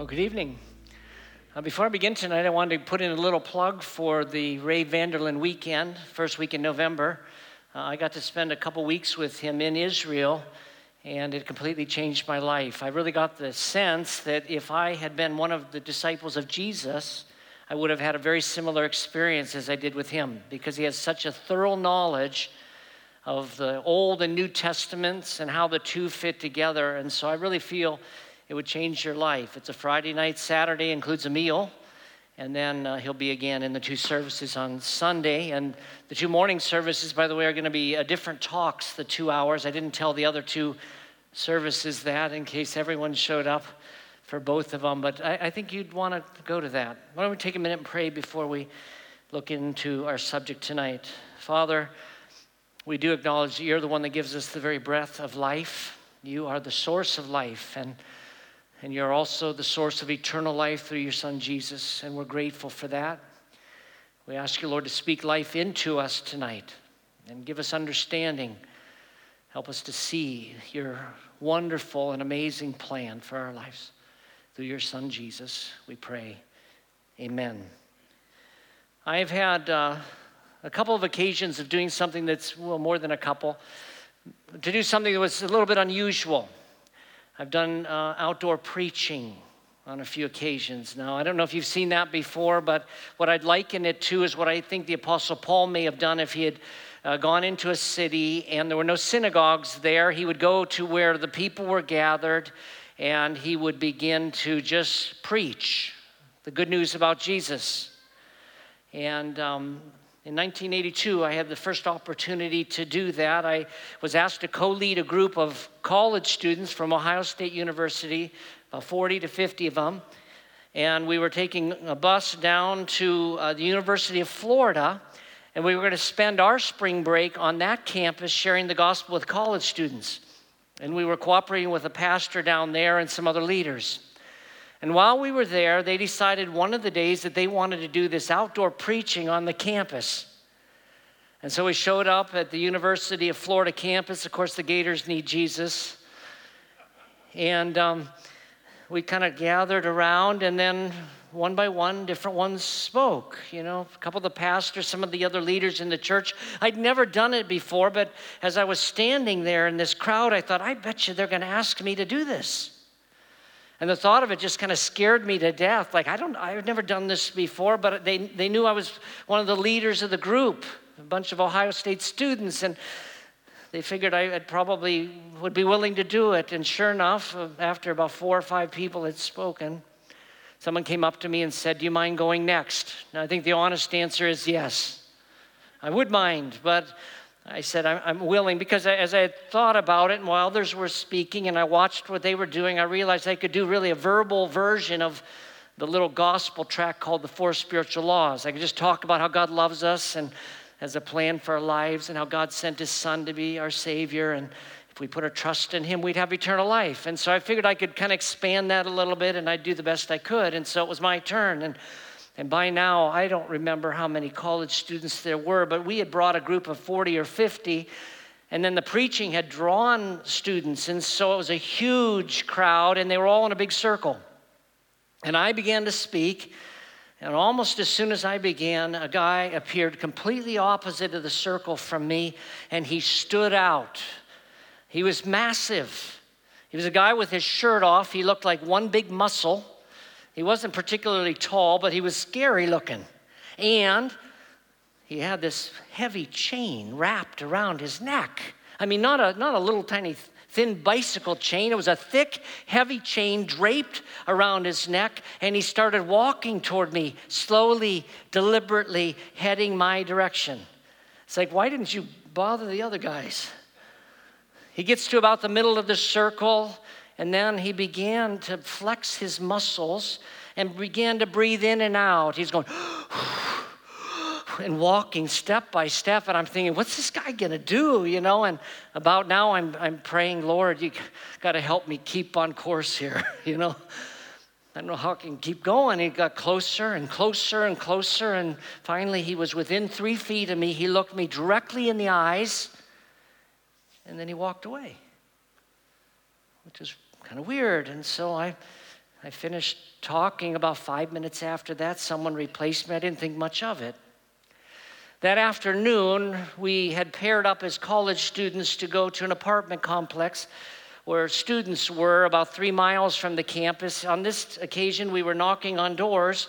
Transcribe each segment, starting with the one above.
Well, good evening. Uh, before I begin tonight, I wanted to put in a little plug for the Ray Vander Laan weekend, first week in November. Uh, I got to spend a couple weeks with him in Israel, and it completely changed my life. I really got the sense that if I had been one of the disciples of Jesus, I would have had a very similar experience as I did with him because he has such a thorough knowledge of the Old and New Testaments and how the two fit together. And so I really feel it would change your life. It's a Friday night, Saturday includes a meal, and then uh, he'll be again in the two services on Sunday. And the two morning services, by the way, are going to be uh, different talks, the two hours. I didn't tell the other two services that in case everyone showed up for both of them, but I, I think you'd want to go to that. Why don't we take a minute and pray before we look into our subject tonight? Father, we do acknowledge that you're the one that gives us the very breath of life. You are the source of life, and and you're also the source of eternal life through your Son Jesus, and we're grateful for that. We ask you, Lord, to speak life into us tonight and give us understanding. Help us to see your wonderful and amazing plan for our lives. Through your Son Jesus, we pray. Amen. I've had uh, a couple of occasions of doing something that's, well, more than a couple, to do something that was a little bit unusual. I've done uh, outdoor preaching on a few occasions now. I don't know if you've seen that before, but what I'd liken it to is what I think the Apostle Paul may have done if he had uh, gone into a city and there were no synagogues there. He would go to where the people were gathered and he would begin to just preach the good news about Jesus. And um, in 1982, I had the first opportunity to do that. I was asked to co lead a group of college students from Ohio State University, about 40 to 50 of them. And we were taking a bus down to uh, the University of Florida, and we were going to spend our spring break on that campus sharing the gospel with college students. And we were cooperating with a pastor down there and some other leaders. And while we were there, they decided one of the days that they wanted to do this outdoor preaching on the campus. And so we showed up at the University of Florida campus. Of course, the Gators need Jesus. And um, we kind of gathered around, and then one by one, different ones spoke. You know, a couple of the pastors, some of the other leaders in the church. I'd never done it before, but as I was standing there in this crowd, I thought, I bet you they're going to ask me to do this. And the thought of it just kind of scared me to death. Like, I don't, I've never done this before, but they, they knew I was one of the leaders of the group, a bunch of Ohio State students, and they figured I probably would be willing to do it. And sure enough, after about four or five people had spoken, someone came up to me and said, Do you mind going next? Now, I think the honest answer is yes. I would mind, but I said, I'm, willing because as I thought about it and while others were speaking and I watched what they were doing, I realized I could do really a verbal version of the little gospel track called The Four Spiritual Laws. I could just talk about how God loves us and has a plan for our lives and how God sent His Son to be our Savior. And if we put our trust in Him, we'd have eternal life. And so I figured I could kind of expand that a little bit and I'd do the best I could. And so it was my turn. And and by now, I don't remember how many college students there were, but we had brought a group of 40 or 50. And then the preaching had drawn students. And so it was a huge crowd, and they were all in a big circle. And I began to speak. And almost as soon as I began, a guy appeared completely opposite of the circle from me, and he stood out. He was massive. He was a guy with his shirt off. He looked like one big muscle. He wasn't particularly tall, but he was scary looking. And he had this heavy chain wrapped around his neck. I mean, not a, not a little tiny thin bicycle chain. It was a thick, heavy chain draped around his neck, and he started walking toward me, slowly, deliberately heading my direction. It's like, why didn't you bother the other guys? He gets to about the middle of the circle, and then he began to flex his muscles and began to breathe in and out. He's going, and walking step by step. And I'm thinking, what's this guy going to do? You know, and about now I'm, I'm praying, Lord, you got to help me keep on course here, you know. I don't know how I can keep going. He got closer and closer and closer. And finally, he was within three feet of me. He looked me directly in the eyes. And then he walked away, which is kind of weird. And so I, I finished talking. About five minutes after that, someone replaced me. I didn't think much of it. That afternoon, we had paired up as college students to go to an apartment complex where students were about three miles from the campus. On this occasion, we were knocking on doors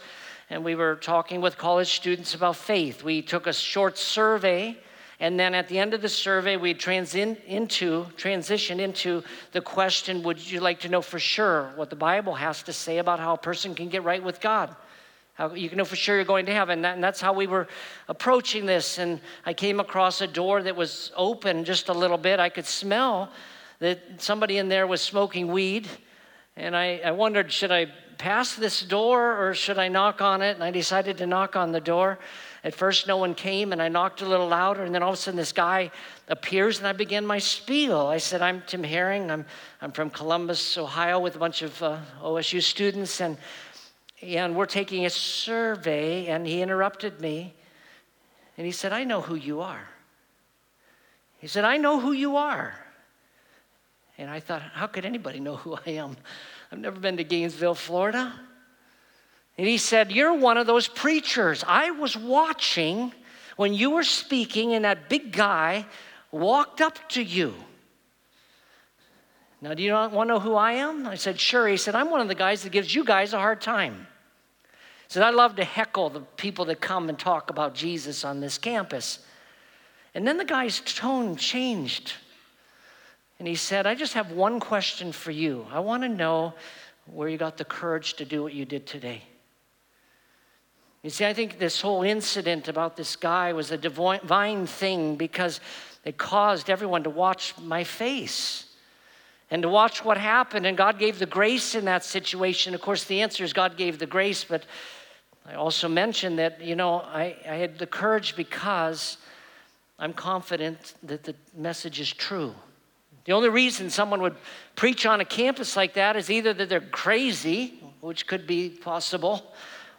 and we were talking with college students about faith. We took a short survey, and then at the end of the survey, we transi- into, transitioned into the question Would you like to know for sure what the Bible has to say about how a person can get right with God? How you can know for sure you're going to heaven. That, and that's how we were approaching this. And I came across a door that was open just a little bit. I could smell that somebody in there was smoking weed. And I, I wondered, should I pass this door or should I knock on it? And I decided to knock on the door. At first, no one came, and I knocked a little louder. And then all of a sudden, this guy appears, and I began my spiel. I said, I'm Tim Herring. I'm, I'm from Columbus, Ohio, with a bunch of uh, OSU students. And and we're taking a survey, and he interrupted me. And he said, I know who you are. He said, I know who you are. And I thought, how could anybody know who I am? I've never been to Gainesville, Florida. And he said, You're one of those preachers. I was watching when you were speaking, and that big guy walked up to you. Now, do you want to know who I am? I said, Sure. He said, I'm one of the guys that gives you guys a hard time He said, I love to heckle the people that come and talk about Jesus on this campus. And then the guy's tone changed. And he said, I just have one question for you. I want to know where you got the courage to do what you did today. You see, I think this whole incident about this guy was a divine thing because it caused everyone to watch my face and to watch what happened. And God gave the grace in that situation. Of course, the answer is God gave the grace, but I also mentioned that, you know, I, I had the courage because I'm confident that the message is true. The only reason someone would preach on a campus like that is either that they're crazy, which could be possible,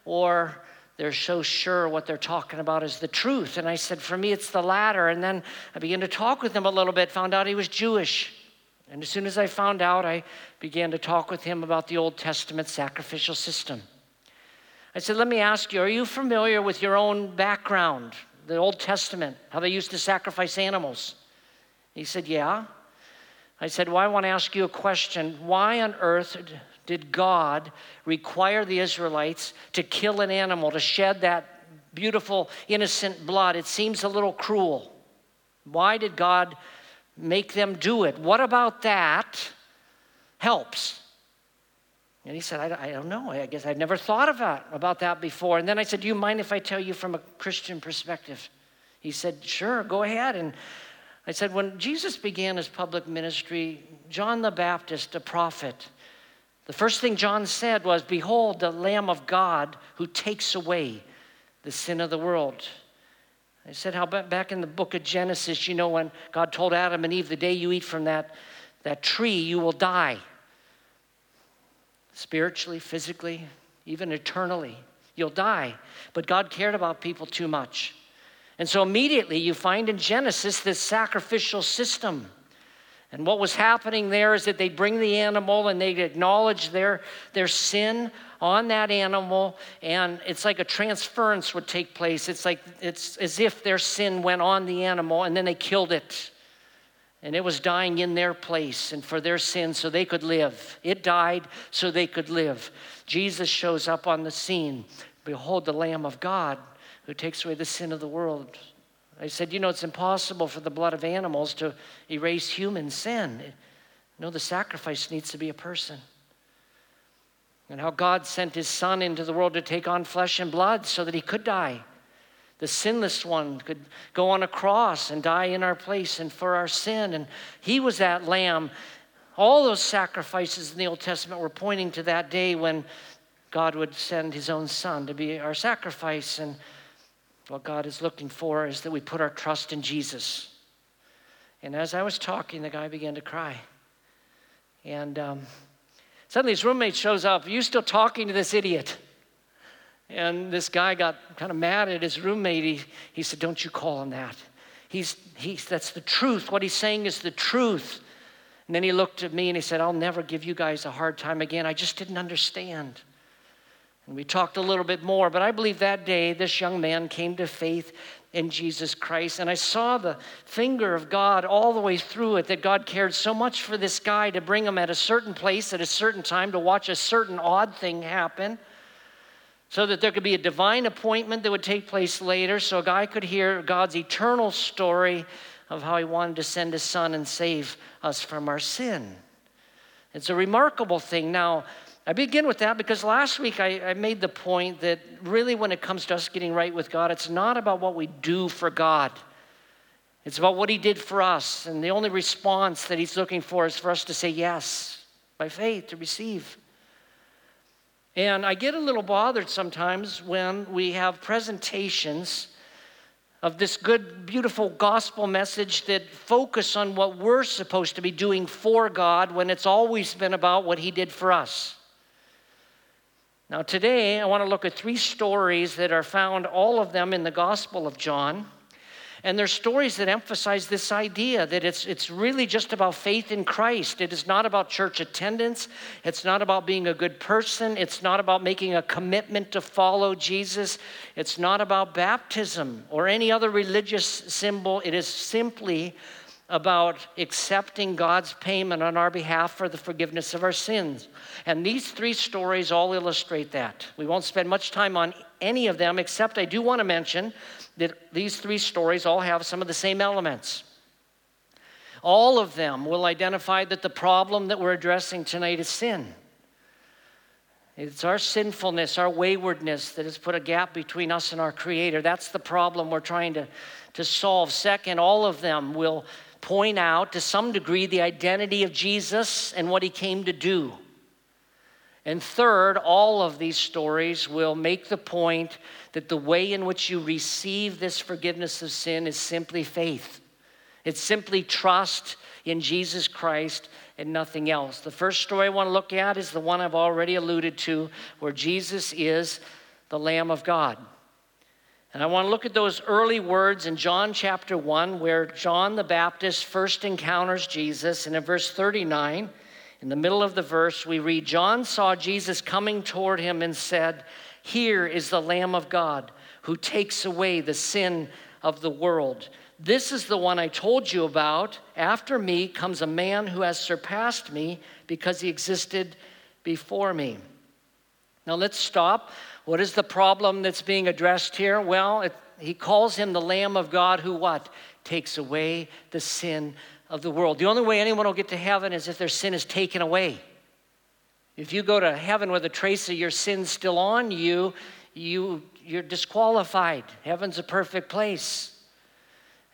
or they're so sure what they're talking about is the truth. And I said, for me, it's the latter. And then I began to talk with him a little bit, found out he was Jewish. And as soon as I found out, I began to talk with him about the Old Testament sacrificial system. I said, Let me ask you, are you familiar with your own background, the Old Testament, how they used to sacrifice animals? He said, Yeah. I said, Well, I want to ask you a question. Why on earth did God require the Israelites to kill an animal, to shed that beautiful, innocent blood? It seems a little cruel. Why did God make them do it? What about that helps? And he said, I, I don't know. I guess I've never thought about, about that before. And then I said, Do you mind if I tell you from a Christian perspective? He said, Sure, go ahead. And I said, When Jesus began his public ministry, John the Baptist, a prophet, the first thing John said was, Behold, the Lamb of God who takes away the sin of the world. I said, How back in the book of Genesis, you know, when God told Adam and Eve, The day you eat from that, that tree, you will die spiritually, physically, even eternally. You'll die. But God cared about people too much. And so immediately you find in Genesis this sacrificial system. And what was happening there is that they'd bring the animal and they'd acknowledge their, their sin on that animal, and it's like a transference would take place. It's like it's as if their sin went on the animal and then they killed it. And it was dying in their place and for their sins so they could live. It died so they could live. Jesus shows up on the scene. Behold, the Lamb of God who takes away the sin of the world. I said, You know, it's impossible for the blood of animals to erase human sin. No, the sacrifice needs to be a person. And how God sent his Son into the world to take on flesh and blood so that he could die the sinless one could go on a cross and die in our place and for our sin. And he was that lamb. All those sacrifices in the Old Testament were pointing to that day when God would send his own son to be our sacrifice. And what God is looking for is that we put our trust in Jesus. And as I was talking, the guy began to cry. And um, suddenly his roommate shows up. Are you still talking to this idiot? And this guy got kind of mad at his roommate. He, he said, Don't you call him that. He's, he's, that's the truth. What he's saying is the truth. And then he looked at me and he said, I'll never give you guys a hard time again. I just didn't understand. And we talked a little bit more, but I believe that day this young man came to faith in Jesus Christ. And I saw the finger of God all the way through it that God cared so much for this guy to bring him at a certain place at a certain time to watch a certain odd thing happen so that there could be a divine appointment that would take place later so a guy could hear God's eternal story of how he wanted to send his son and save us from our sin. It's a remarkable thing. Now, I begin with that because last week I, I, made the point that really, when it comes to us getting right with God, it's not about what we do for God. It's about what He did for us. And the only response that He's looking for is for us to say yes by faith, to receive. And I get a little bothered sometimes when we have presentations of this good, beautiful gospel message that focus on what we're supposed to be doing for God when it's always been about what He did for us. Now, today, I want to look at three stories that are found, all of them in the Gospel of John. And they're stories that emphasize this idea that it's, it's really just about faith in Christ. It is not about church attendance. It's not about being a good person. It's not about making a commitment to follow Jesus. It's not about baptism or any other religious symbol. It is simply about accepting God's payment on our behalf for the forgiveness of our sins. And these three stories all illustrate that. We won't spend much time on any of them, except I do want to mention that these three stories all have some of the same elements. All of them will identify that the problem that we're addressing tonight is sin. It's our sinfulness, our waywardness that has put a gap between us and our Creator. That's the problem we're trying to, to solve. Second, all of them will point out to some degree the identity of Jesus and what he came to do. And third, all of these stories will make the point that the way in which you receive this forgiveness of sin is simply faith. It's simply trust in Jesus Christ and nothing else. The first story I want to look at is the one I've already alluded to, where Jesus is the Lamb of God. And I want to look at those early words in John chapter 1, where John the Baptist first encounters Jesus. And in verse 39, in the middle of the verse, we read John saw Jesus coming toward him and said, Here is the Lamb of God who takes away the sin of the world. This is the one I told you about. After me comes a man who has surpassed me because he existed before me. Now let's stop. What is the problem that's being addressed here? Well, it, he calls him the Lamb of God who what? Takes away the sin of the world. The only way anyone will get to heaven is if their sin is taken away. If you go to heaven with a trace of your sin still on you, you you're disqualified. Heaven's a perfect place.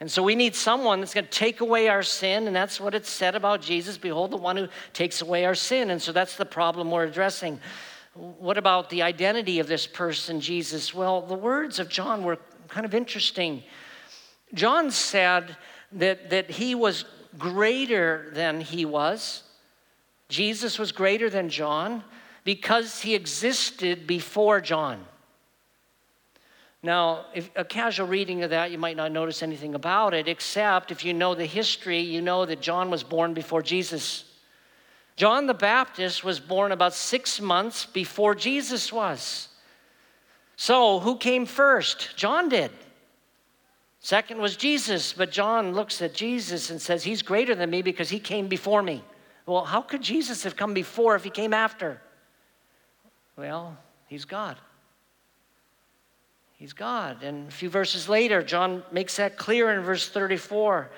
And so we need someone that's going to take away our sin, and that's what it said about Jesus. Behold, the one who takes away our sin. And so that's the problem we're addressing. What about the identity of this person, Jesus? Well, the words of John were kind of interesting. John said that, that he was greater than he was. Jesus was greater than John because he existed before John. Now, if a casual reading of that, you might not notice anything about it, except if you know the history, you know that John was born before Jesus. John the Baptist was born about six months before Jesus was. So, who came first? John did. Second was Jesus, but John looks at Jesus and says, He's greater than me because he came before me. Well, how could Jesus have come before if he came after? Well, he's God. He's God. And a few verses later, John makes that clear in verse 34.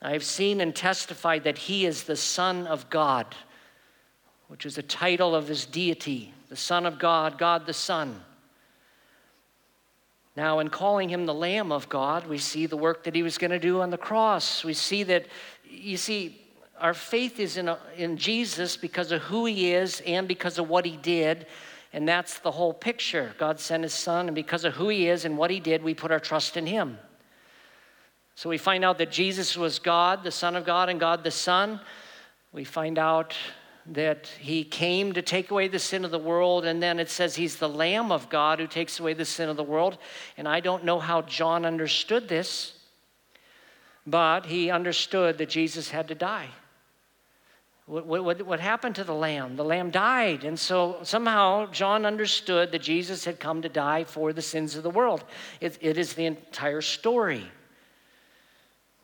I've seen and testified that he is the Son of God which is the title of his deity, the Son of God, God the Son. Now, in calling him the Lamb of God, we see the work that he was going to do on the cross. We see that, you see, our faith is in, a, in Jesus because of who he is and because of what he did. And that's the whole picture. God sent his son, and because of who he is and what he did, we put our trust in him. So we find out that Jesus was God, the Son of God, and God the Son. We find out that he came to take away the sin of the world, and then it says he's the Lamb of God who takes away the sin of the world. And I don't know how John understood this, but he understood that Jesus had to die. What, what, what, happened to the lamb? The lamb died. And so somehow John understood that Jesus had come to die for the sins of the world. it, it is the entire story.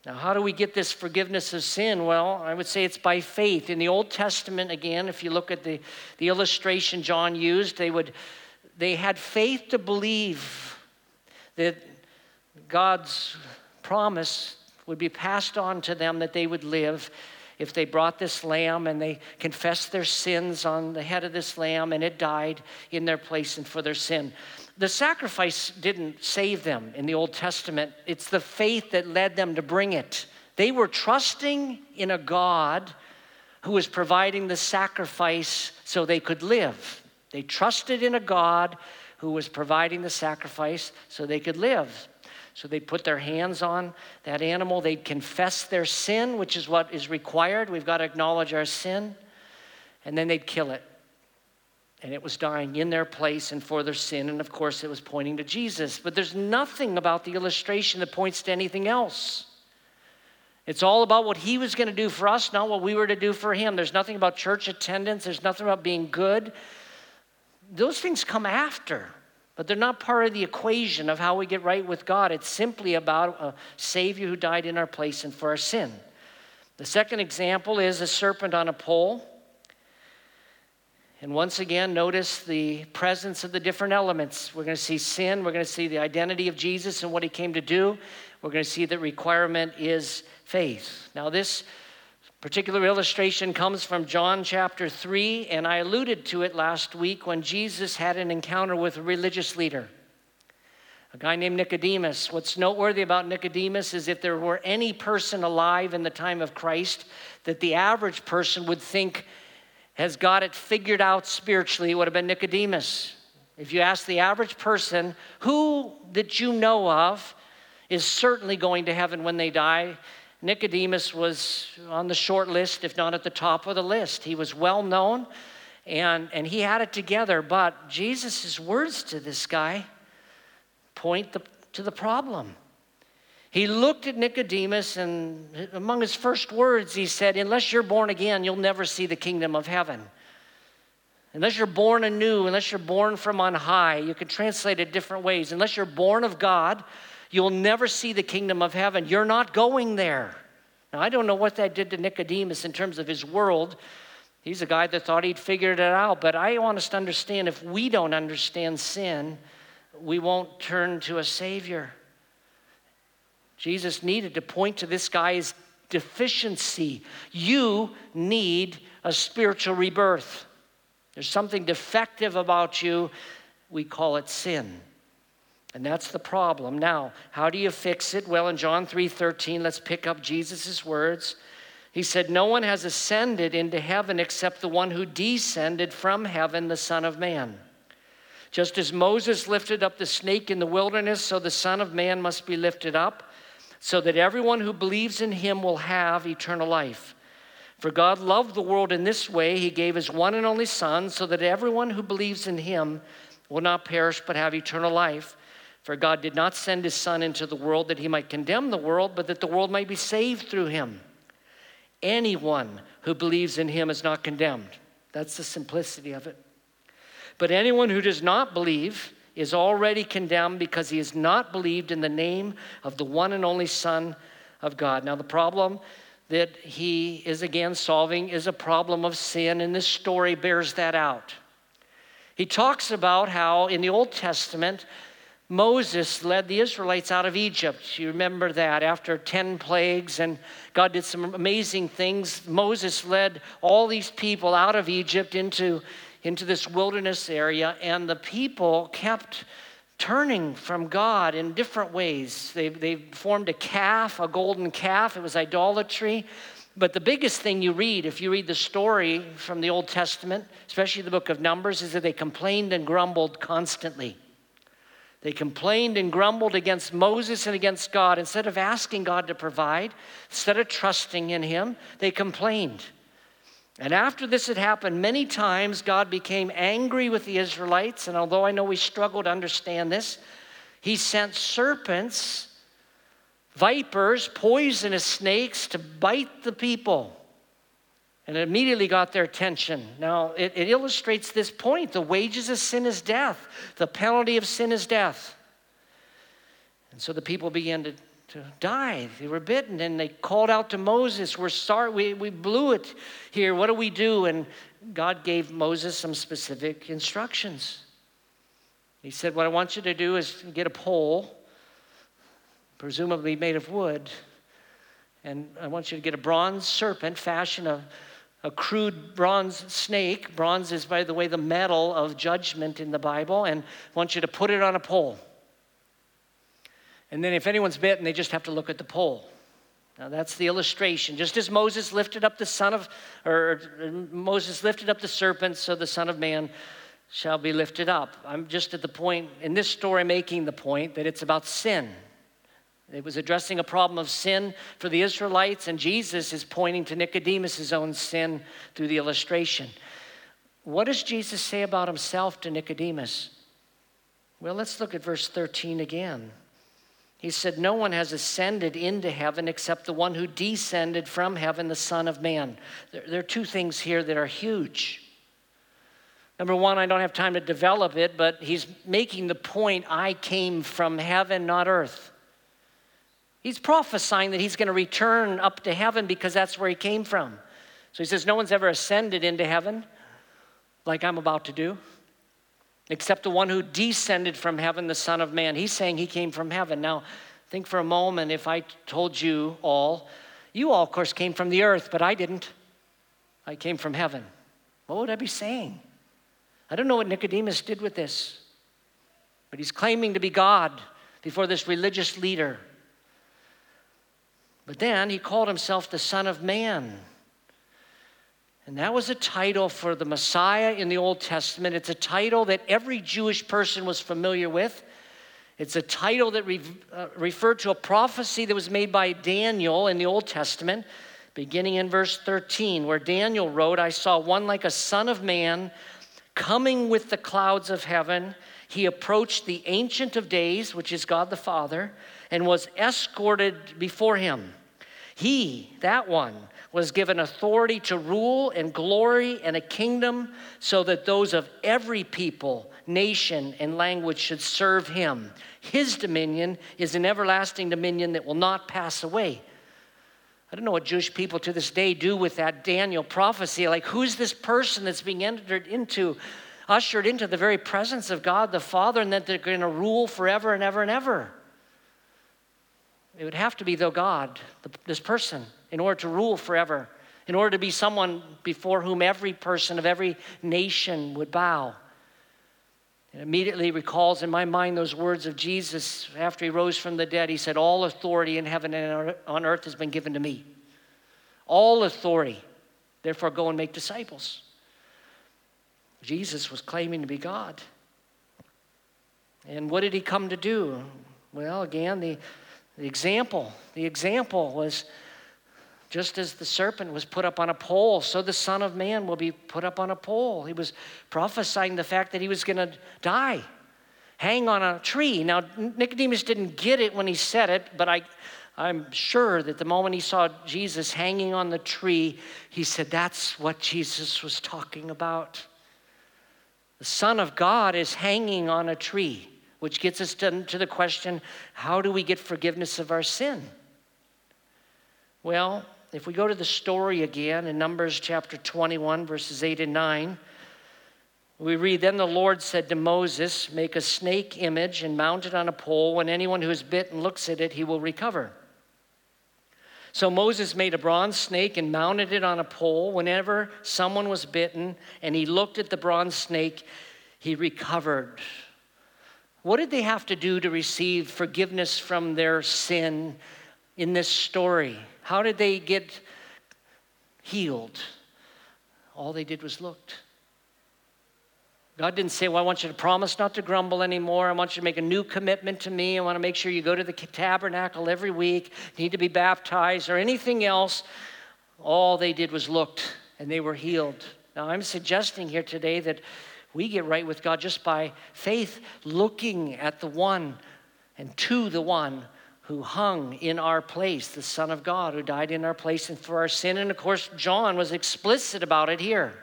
Now, how do we get this forgiveness of sin? Well, I would say it's by faith. In the Old Testament, again, if you look at the, the illustration John used, they, would, they had faith to believe that God's promise would be passed on to them that they would live if they brought this lamb and they confessed their sins on the head of this lamb and it died in their place and for their sin. The sacrifice didn't save them in the Old Testament, it's the faith that led them to bring it. They were trusting in a God who was providing the sacrifice so they could live. They trusted in a God who was providing the sacrifice so they could live. So they put their hands on that animal. They'd confess their sin, which is what is required. We've got to acknowledge our sin. And then they'd kill it. And it was dying in their place and for their sin. And of course, it was pointing to Jesus. But there's nothing about the illustration that points to anything else. It's all about what he was going to do for us, not what we were to do for him. There's nothing about church attendance, there's nothing about being good. Those things come after but they're not part of the equation of how we get right with God. It's simply about a Savior who died in our place and for our sin. The second example is a serpent on a pole. And once again, notice the presence of the different elements. We're going to see sin, we're going to see the identity of Jesus and what he came to do. We're going to see that requirement is faith. Now, this particular illustration comes from John chapter 3, and I alluded to it last week when Jesus had an encounter with a religious leader, a guy named Nicodemus. What's noteworthy about Nicodemus is if there were any person alive in the time of Christ that the average person would think has got it figured out spiritually, it would have been Nicodemus. If you ask the average person, who that you know of is certainly going to heaven when they die, Nicodemus was on the short list, if not at the top of the list. He was well known and, and he had it together, but Jesus' words to this guy point the, to the problem. He looked at Nicodemus, and among his first words, he said, Unless you're born again, you'll never see the kingdom of heaven. Unless you're born anew, unless you're born from on high, you can translate it different ways. Unless you're born of God, You'll never see the kingdom of heaven. You're not going there. Now, I don't know what that did to Nicodemus in terms of his world. He's a guy that thought he'd figured it out, but I want us to understand if we don't understand sin, we won't turn to a Savior. Jesus needed to point to this guy's deficiency. You need a spiritual rebirth. There's something defective about you. We call it sin. And that's the problem. Now, how do you fix it? Well, in John 3:13, let's pick up Jesus' words. He said, "No one has ascended into heaven except the one who descended from heaven, the Son of Man. Just as Moses lifted up the snake in the wilderness, so the Son of Man must be lifted up, so that everyone who believes in him will have eternal life." For God loved the world in this way, he gave his one and only Son, so that everyone who believes in him will not perish but have eternal life. For God did not send his Son into the world that he might condemn the world, but that the world might be saved through him. Anyone who believes in him is not condemned. That's the simplicity of it. But anyone who does not believe is already condemned because he has not believed in the name of the one and only Son of God. Now, the problem that he is again solving is a problem of sin, and this story bears that out. He talks about how in the Old Testament, Moses led the Israelites out of Egypt. You remember that after 10 plagues, and God did some amazing things. Moses led all these people out of Egypt into, into this wilderness area, and the people kept turning from God in different ways. They, they formed a calf, a golden calf, it was idolatry. But the biggest thing you read, if you read the story from the Old Testament, especially the book of Numbers, is that they complained and grumbled constantly. They complained and grumbled against Moses and against God. Instead of asking God to provide, instead of trusting in Him, they complained. And after this had happened many times, God became angry with the Israelites. And although I know we struggle to understand this, He sent serpents, vipers, poisonous snakes to bite the people. And it immediately got their attention. Now, it, it illustrates this point the wages of sin is death, the penalty of sin is death. And so the people began to, to die. They were bitten and they called out to Moses, We're sorry, we, we blew it here. What do we do? And God gave Moses some specific instructions. He said, What I want you to do is get a pole, presumably made of wood, and I want you to get a bronze serpent, fashion a, a crude bronze snake. Bronze is, by the way, the metal of judgment in the Bible, and I want you to put it on a pole. And then if anyone's bitten, they just have to look at the pole. Now that's the illustration. Just as Moses lifted up the son of, or Moses lifted up the serpent, so the Son of Man shall be lifted up. I'm just at the point in this story making the point that it's about sin. It was addressing a problem of sin for the Israelites, and Jesus is pointing to Nicodemus' own sin through the illustration. What does Jesus say about himself to Nicodemus? Well, let's look at verse 13 again. He said, No one has ascended into heaven except the one who descended from heaven, the Son of Man. There, there, are two things here that are huge. Number one, I don't have time to develop it, but he's making the point I came from heaven, not earth. He's prophesying that he's going to return up to heaven because that's where he came from. So he says, No one's ever ascended into heaven like I'm about to do, except the one who descended from heaven, the Son of Man. He's saying he came from heaven. Now, think for a moment if I told you all, you all, of course, came from the earth, but I didn't. I came from heaven. What would I be saying? I don't know what Nicodemus did with this, but he's claiming to be God before this religious leader. But then he called himself the Son of Man. And that was a title for the Messiah in the Old Testament. It's a title that every Jewish person was familiar with. It's a title that re- uh, referred to a prophecy that was made by Daniel in the Old Testament, beginning in verse 13, where Daniel wrote, I saw one like a son of man coming with the clouds of heaven. He approached the Ancient of Days, which is God the Father, and was escorted before him. He, that one, was given authority to rule and glory and a kingdom so that those of every people, nation, and language should serve him. His dominion is an everlasting dominion that will not pass away. I don't know what Jewish people to this day do with that Daniel prophecy. Like, who's this person that's being entered into, ushered into the very presence of God the Father, and that they're going to rule forever and ever and ever? It would have to be, though, God, this person, in order to rule forever, in order to be someone before whom every person of every nation would bow. It immediately recalls in my mind those words of Jesus after he rose from the dead. He said, All authority in heaven and on earth has been given to me. All authority. Therefore, go and make disciples. Jesus was claiming to be God. And what did he come to do? Well, again, the the example, the example was just as the serpent was put up on a pole, so the Son of Man will be put up on a pole. He was prophesying the fact that he was going to die, hang on a tree. Now, Nicodemus didn't get it when he said it, but I, I'm sure that the moment he saw Jesus hanging on the tree, he said, That's what Jesus was talking about. The Son of God is hanging on a tree which gets us to, to the question how do we get forgiveness of our sin? Well, if we go to the story again in Numbers chapter 21, verses 8 and 9, we read, Then the Lord said to Moses, Make a snake image and mount it on a pole. When anyone who is bitten looks at it, he will recover. So Moses made a bronze snake and mounted it on a pole. Whenever someone was bitten and he looked at the bronze snake, he recovered. What did they have to do to receive forgiveness from their sin in this story? How did they get healed? All they did was looked. God didn't say, Well, I want you to promise not to grumble anymore. I want you to make a new commitment to me. I want to make sure you go to the tabernacle every week, you need to be baptized, or anything else. All they did was looked and they were healed. Now, I'm suggesting here today that we get right with God just by faith, looking at the one and to the one who hung in our place, the Son of God who died in our place and for our sin. And of course, John was explicit about it here.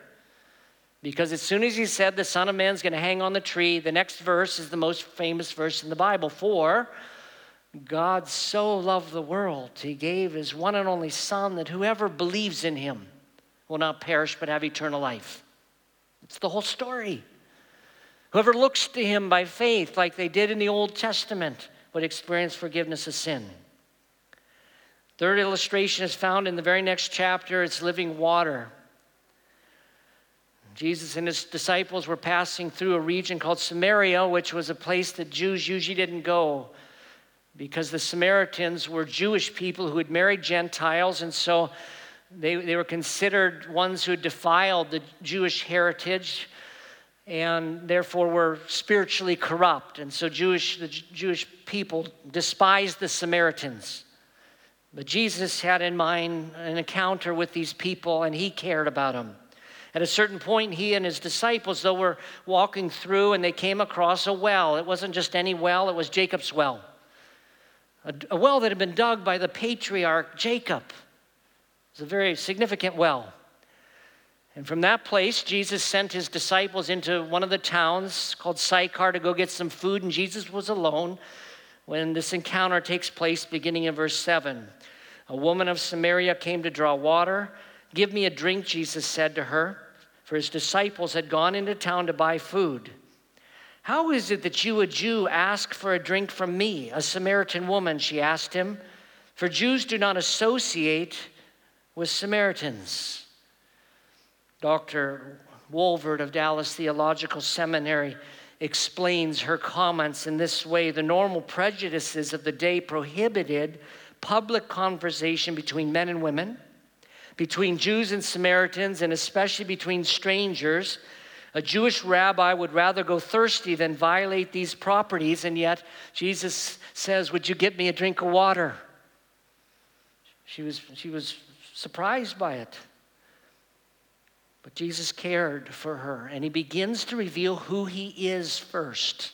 Because as soon as he said the Son of Man's going to hang on the tree, the next verse is the most famous verse in the Bible. For God so loved the world, he gave his one and only Son that whoever believes in him will not perish but have eternal life. It's the whole story. Whoever looks to him by faith, like they did in the Old Testament, would experience forgiveness of sin. Third illustration is found in the very next chapter it's living water. Jesus and his disciples were passing through a region called Samaria, which was a place that Jews usually didn't go because the Samaritans were Jewish people who had married Gentiles, and so they, they were considered ones who defiled the Jewish heritage and therefore were spiritually corrupt. And so Jewish, the Jewish people despised the Samaritans. But Jesus had in mind an encounter with these people and he cared about them. At a certain point, he and his disciples, though, were walking through and they came across a well. It wasn't just any well, it was Jacob's well. A, a well that had been dug by the patriarch Jacob. It was a very significant well. And from that place, Jesus sent his disciples into one of the towns called Sychar to go get some food, and Jesus was alone when this encounter takes place, beginning in verse 7. A woman of Samaria came to draw water. Give me a drink, Jesus said to her, for his disciples had gone into town to buy food. How is it that you, a Jew, ask for a drink from me, a Samaritan woman? She asked him. For Jews do not associate with Samaritans. Dr. Walvoord of Dallas Theological Seminary explains her comments in this way the normal prejudices of the day prohibited public conversation between men and women, between Jews and Samaritans, and especially between strangers. A Jewish rabbi would rather go thirsty than violate these properties, and yet Jesus says, Would you get me a drink of water? She was, she was surprised by it. But Jesus cared for her, and he begins to reveal who he is first.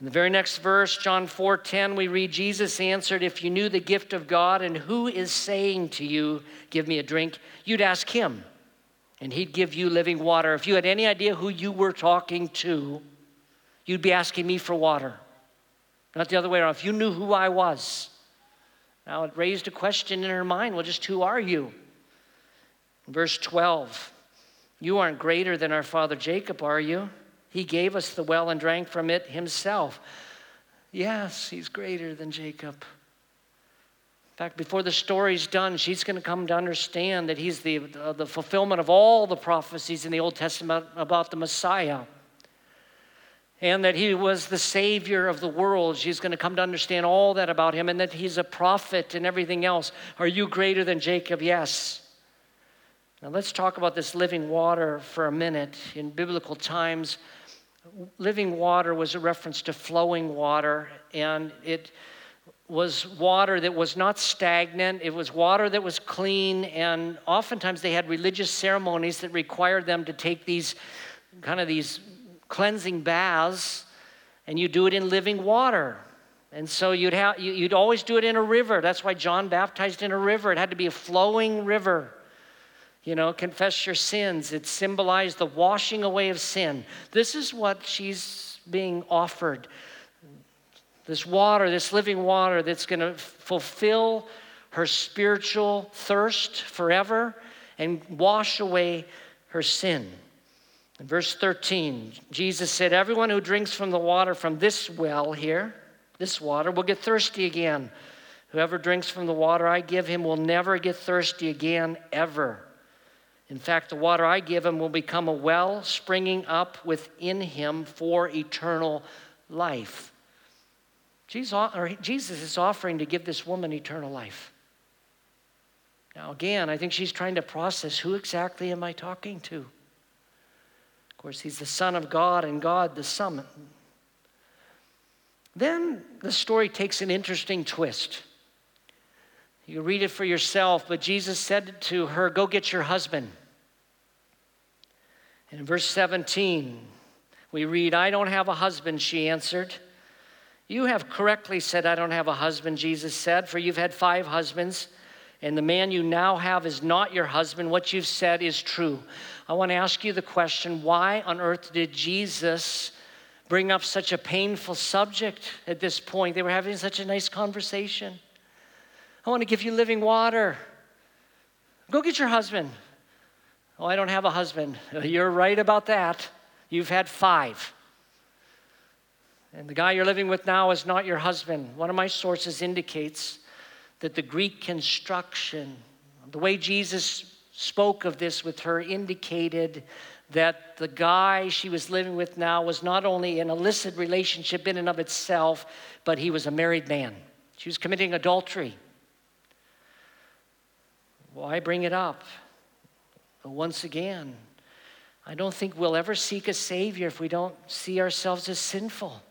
In the very next verse, John 4:10, we read Jesus answered, "If you knew the gift of God and who is saying to you, give me a drink, you'd ask him, and he'd give you living water. If you had any idea who you were talking to, you'd be asking me for water. Not the other way around. If you knew who I was." Now it raised a question in her mind, well, just who are you? Verse 12 You aren't greater than our father Jacob, are you? He gave us the well and drank from it himself. Yes, he's greater than Jacob. In fact, before the story's done, she's going to come to understand that he's the, uh, the fulfillment of all the prophecies in the Old Testament about the Messiah and that he was the savior of the world. She's going to come to understand all that about him and that he's a prophet and everything else. Are you greater than Jacob? Yes. Now, let's talk about this living water for a minute. In biblical times, living water was a reference to flowing water, and it was water that was not stagnant. It was water that was clean, and oftentimes they had religious ceremonies that required them to take these kind of these cleansing baths, and you do it in living water. And so you'd, have, you'd always do it in a river. That's why John baptized in a river. It had to be a flowing river. You know, confess your sins. It symbolized the washing away of sin. This is what she's being offered. This water, this living water that's going to fulfill her spiritual thirst forever and wash away her sin. In verse 13, Jesus said, Everyone who drinks from the water from this well here, this water, will get thirsty again. Whoever drinks from the water I give him will never get thirsty again, ever. In fact, the water I give him will become a well springing up within him for eternal life. Jesus is offering to give this woman eternal life. Now, again, I think she's trying to process who exactly am I talking to? Of course, he's the Son of God and God the Son. Then the story takes an interesting twist. You read it for yourself, but Jesus said to her, Go get your husband. And in verse 17, we read, I don't have a husband, she answered. You have correctly said, I don't have a husband, Jesus said, for you've had five husbands, and the man you now have is not your husband. What you've said is true. I want to ask you the question why on earth did Jesus bring up such a painful subject at this point? They were having such a nice conversation. I want to give you living water. Go get your husband. Oh, I don't have a husband. You're right about that. You've had five. And the guy you're living with now is not your husband. One of my sources indicates that the Greek construction, the way Jesus spoke of this with her, indicated that the guy she was living with now was not only an illicit relationship in and of itself, but he was a married man. She was committing adultery. Why bring it up? But once again, I don't think we'll ever seek a Savior if we don't see ourselves as sinful.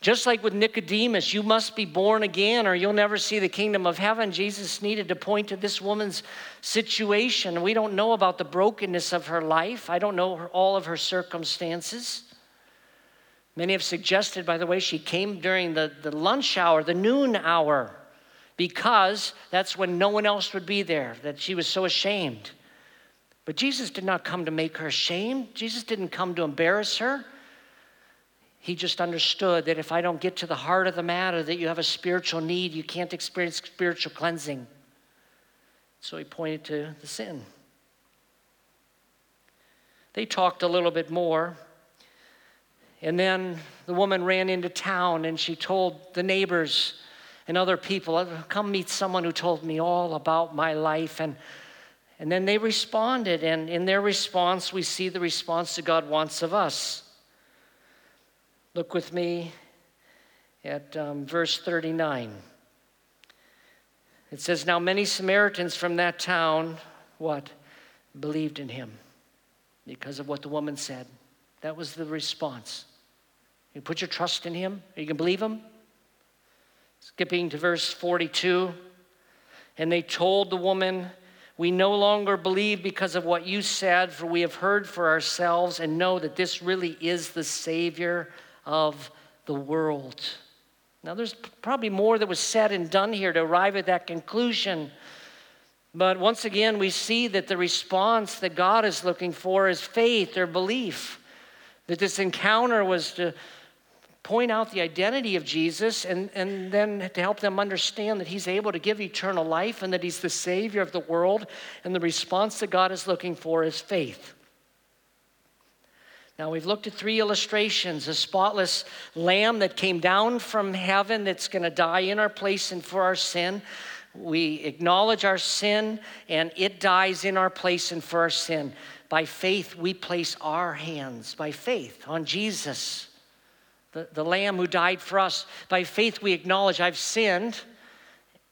Just like with Nicodemus, you must be born again or you'll never see the kingdom of heaven. Jesus needed to point to this woman's situation. We don't know about the brokenness of her life, I don't know all of her circumstances. Many have suggested, by the way, she came during the, the lunch hour, the noon hour, because that's when no one else would be there, that she was so ashamed. But Jesus did not come to make her ashamed, Jesus didn't come to embarrass her. He just understood that if I don't get to the heart of the matter, that you have a spiritual need, you can't experience spiritual cleansing. So he pointed to the sin. They talked a little bit more. And then the woman ran into town and she told the neighbors and other people, uh, Come meet someone who told me all about my life. And, and then they responded. And in their response, we see the response that God wants of us. Look with me at um, verse 39. It says, Now many Samaritans from that town, what? Believed in him because of what the woman said. That was the response. You put your trust in him, you can believe him. Skipping to verse 42. And they told the woman, We no longer believe because of what you said, for we have heard for ourselves and know that this really is the Savior of the world. Now, there's probably more that was said and done here to arrive at that conclusion. But once again, we see that the response that God is looking for is faith or belief. That this encounter was to point out the identity of Jesus and, and then to help them understand that He's able to give eternal life and that He's the Savior of the world. And the response that God is looking for is faith. Now, we've looked at three illustrations a spotless lamb that came down from heaven that's going to die in our place and for our sin. We acknowledge our sin, and it dies in our place and for our sin. By faith, we place our hands, by faith, on Jesus, the, the Lamb who died for us. By faith, we acknowledge I've sinned,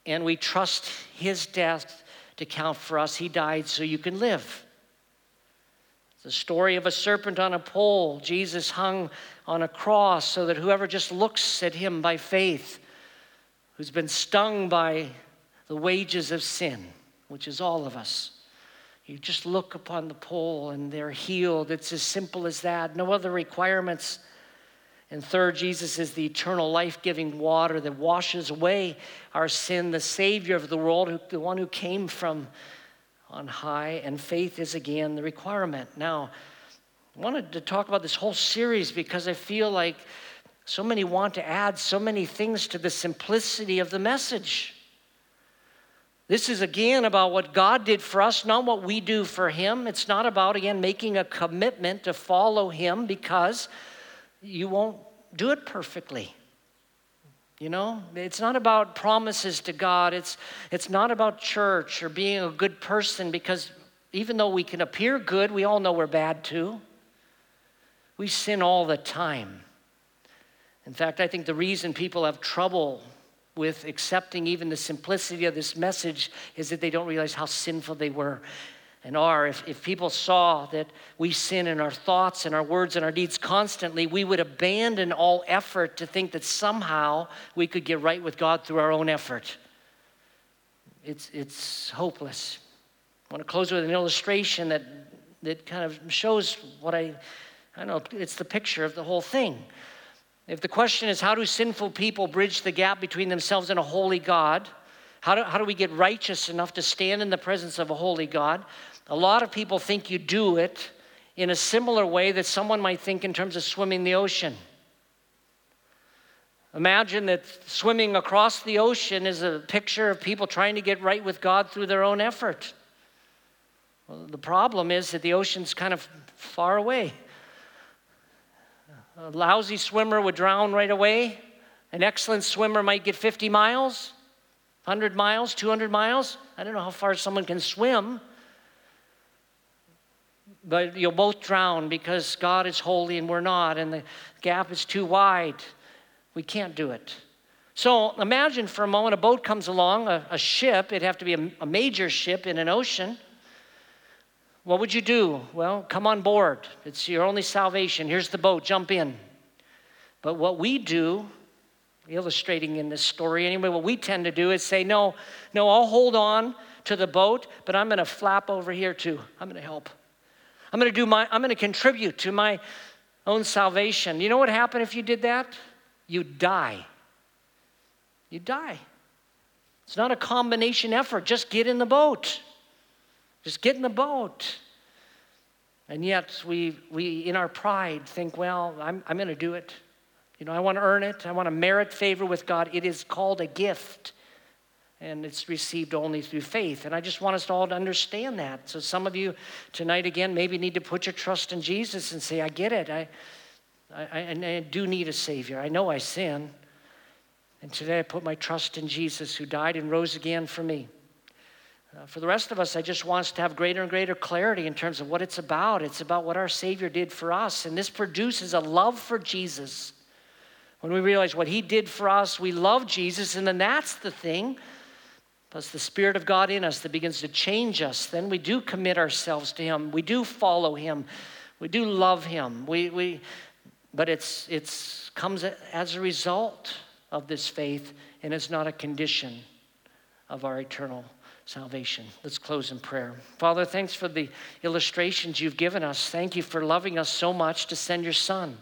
and we trust his death to count for us. He died so you can live the story of a serpent on a pole. Jesus hung on a cross so that whoever just looks at him by faith, who's been stung by the wages of sin, which is all of us, you just look upon the pole and they're healed. It's as simple as that. No other requirements. And third, Jesus is the eternal life giving water that washes away our sin, the Savior of the world, the one who came from on high, and faith is again the requirement. Now, I wanted to talk about this whole series because I feel like so many want to add so many things to the simplicity of the message. This is again about what God did for us, not what we do for Him. It's not about, again, making a commitment to follow Him because you won't do it perfectly. You know, it's not about promises to God. It's, it's not about church or being a good person because even though we can appear good, we all know we're bad too. We sin all the time. In fact, I think the reason people have trouble with accepting even the simplicity of this message is that they don't realize how sinful they were and are, if, if people saw that we sin in our thoughts and our words and our deeds constantly, we would abandon all effort to think that somehow we could get right with God through our own effort. It's, it's hopeless. I want to close with an illustration that, that kind of shows what I, I don't know, it's the picture of the whole thing. If the question is, how do sinful people bridge the gap between themselves and a holy God? How do, how do we get righteous enough to stand in the presence of a holy God? A lot of people think you do it in a similar way that someone might think in terms of swimming the ocean. Imagine that swimming across the ocean is a picture of people trying to get right with God through their own effort. Well, the problem is that the ocean's kind of far away. A lousy swimmer would drown right away. An excellent swimmer might get 50 miles. 100 miles, 200 miles. I don't know how far someone can swim. But you'll both drown because God is holy and we're not, and the gap is too wide. We can't do it. So imagine for a moment a boat comes along, a, a ship, it'd have to be a, a major ship in an ocean. What would you do? Well, come on board. It's your only salvation. Here's the boat, jump in. But what we do illustrating in this story anyway, what we tend to do is say, no, no, I'll hold on to the boat, but I'm going to flap over here too. I'm going to help. I'm going to do my, I'm going to contribute to my own salvation. You know what happened if you did that? You die. You die. It's not a combination effort. Just get in the boat. Just get in the boat. And yet, we, we in our pride, think, well, I'm, I'm going to do it. You know, I want to earn it, I want to merit favor with God. It is called a gift, and it's received only through faith. And I just want us all to understand that. So, some of you tonight, again, maybe need to put your trust in Jesus and say, I get it. I, I, I do need a Savior. I know I sin. And today I put my trust in Jesus who died and rose again for me. Uh, for the rest of us, I just want us to have greater and greater clarity in terms of what it's about. It's about what our Savior did for us. And this produces a love for Jesus when we realize what He did for us, we love Jesus, and then that's the thing. Plus, the Spirit of God in us that begins to change us. Then we do commit ourselves to Him. We do follow Him. We do love Him. We, we, but it's, it's comes as a result of this faith, and it's not a condition of our eternal salvation. Let's close in prayer. Father, thanks for the illustrations you've given us. Thank you for loving us so much to send your Son.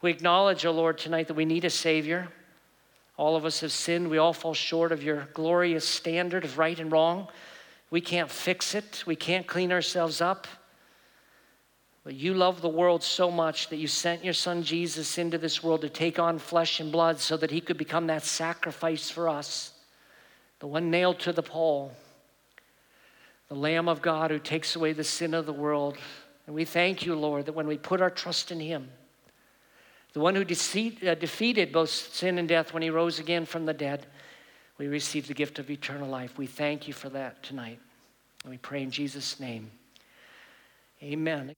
We acknowledge, O oh Lord, tonight that we need a Savior. All of us have sinned. We all fall short of your glorious standard of right and wrong. We can't fix it, we can't clean ourselves up. But you love the world so much that you sent your son Jesus into this world to take on flesh and blood so that he could become that sacrifice for us, the one nailed to the pole, the Lamb of God who takes away the sin of the world. And we thank you, Lord, that when we put our trust in him, the one who deceit, uh, defeated both sin and death when he rose again from the dead, we receive the gift of eternal life. We thank you for that tonight. And we pray in Jesus' name. Amen.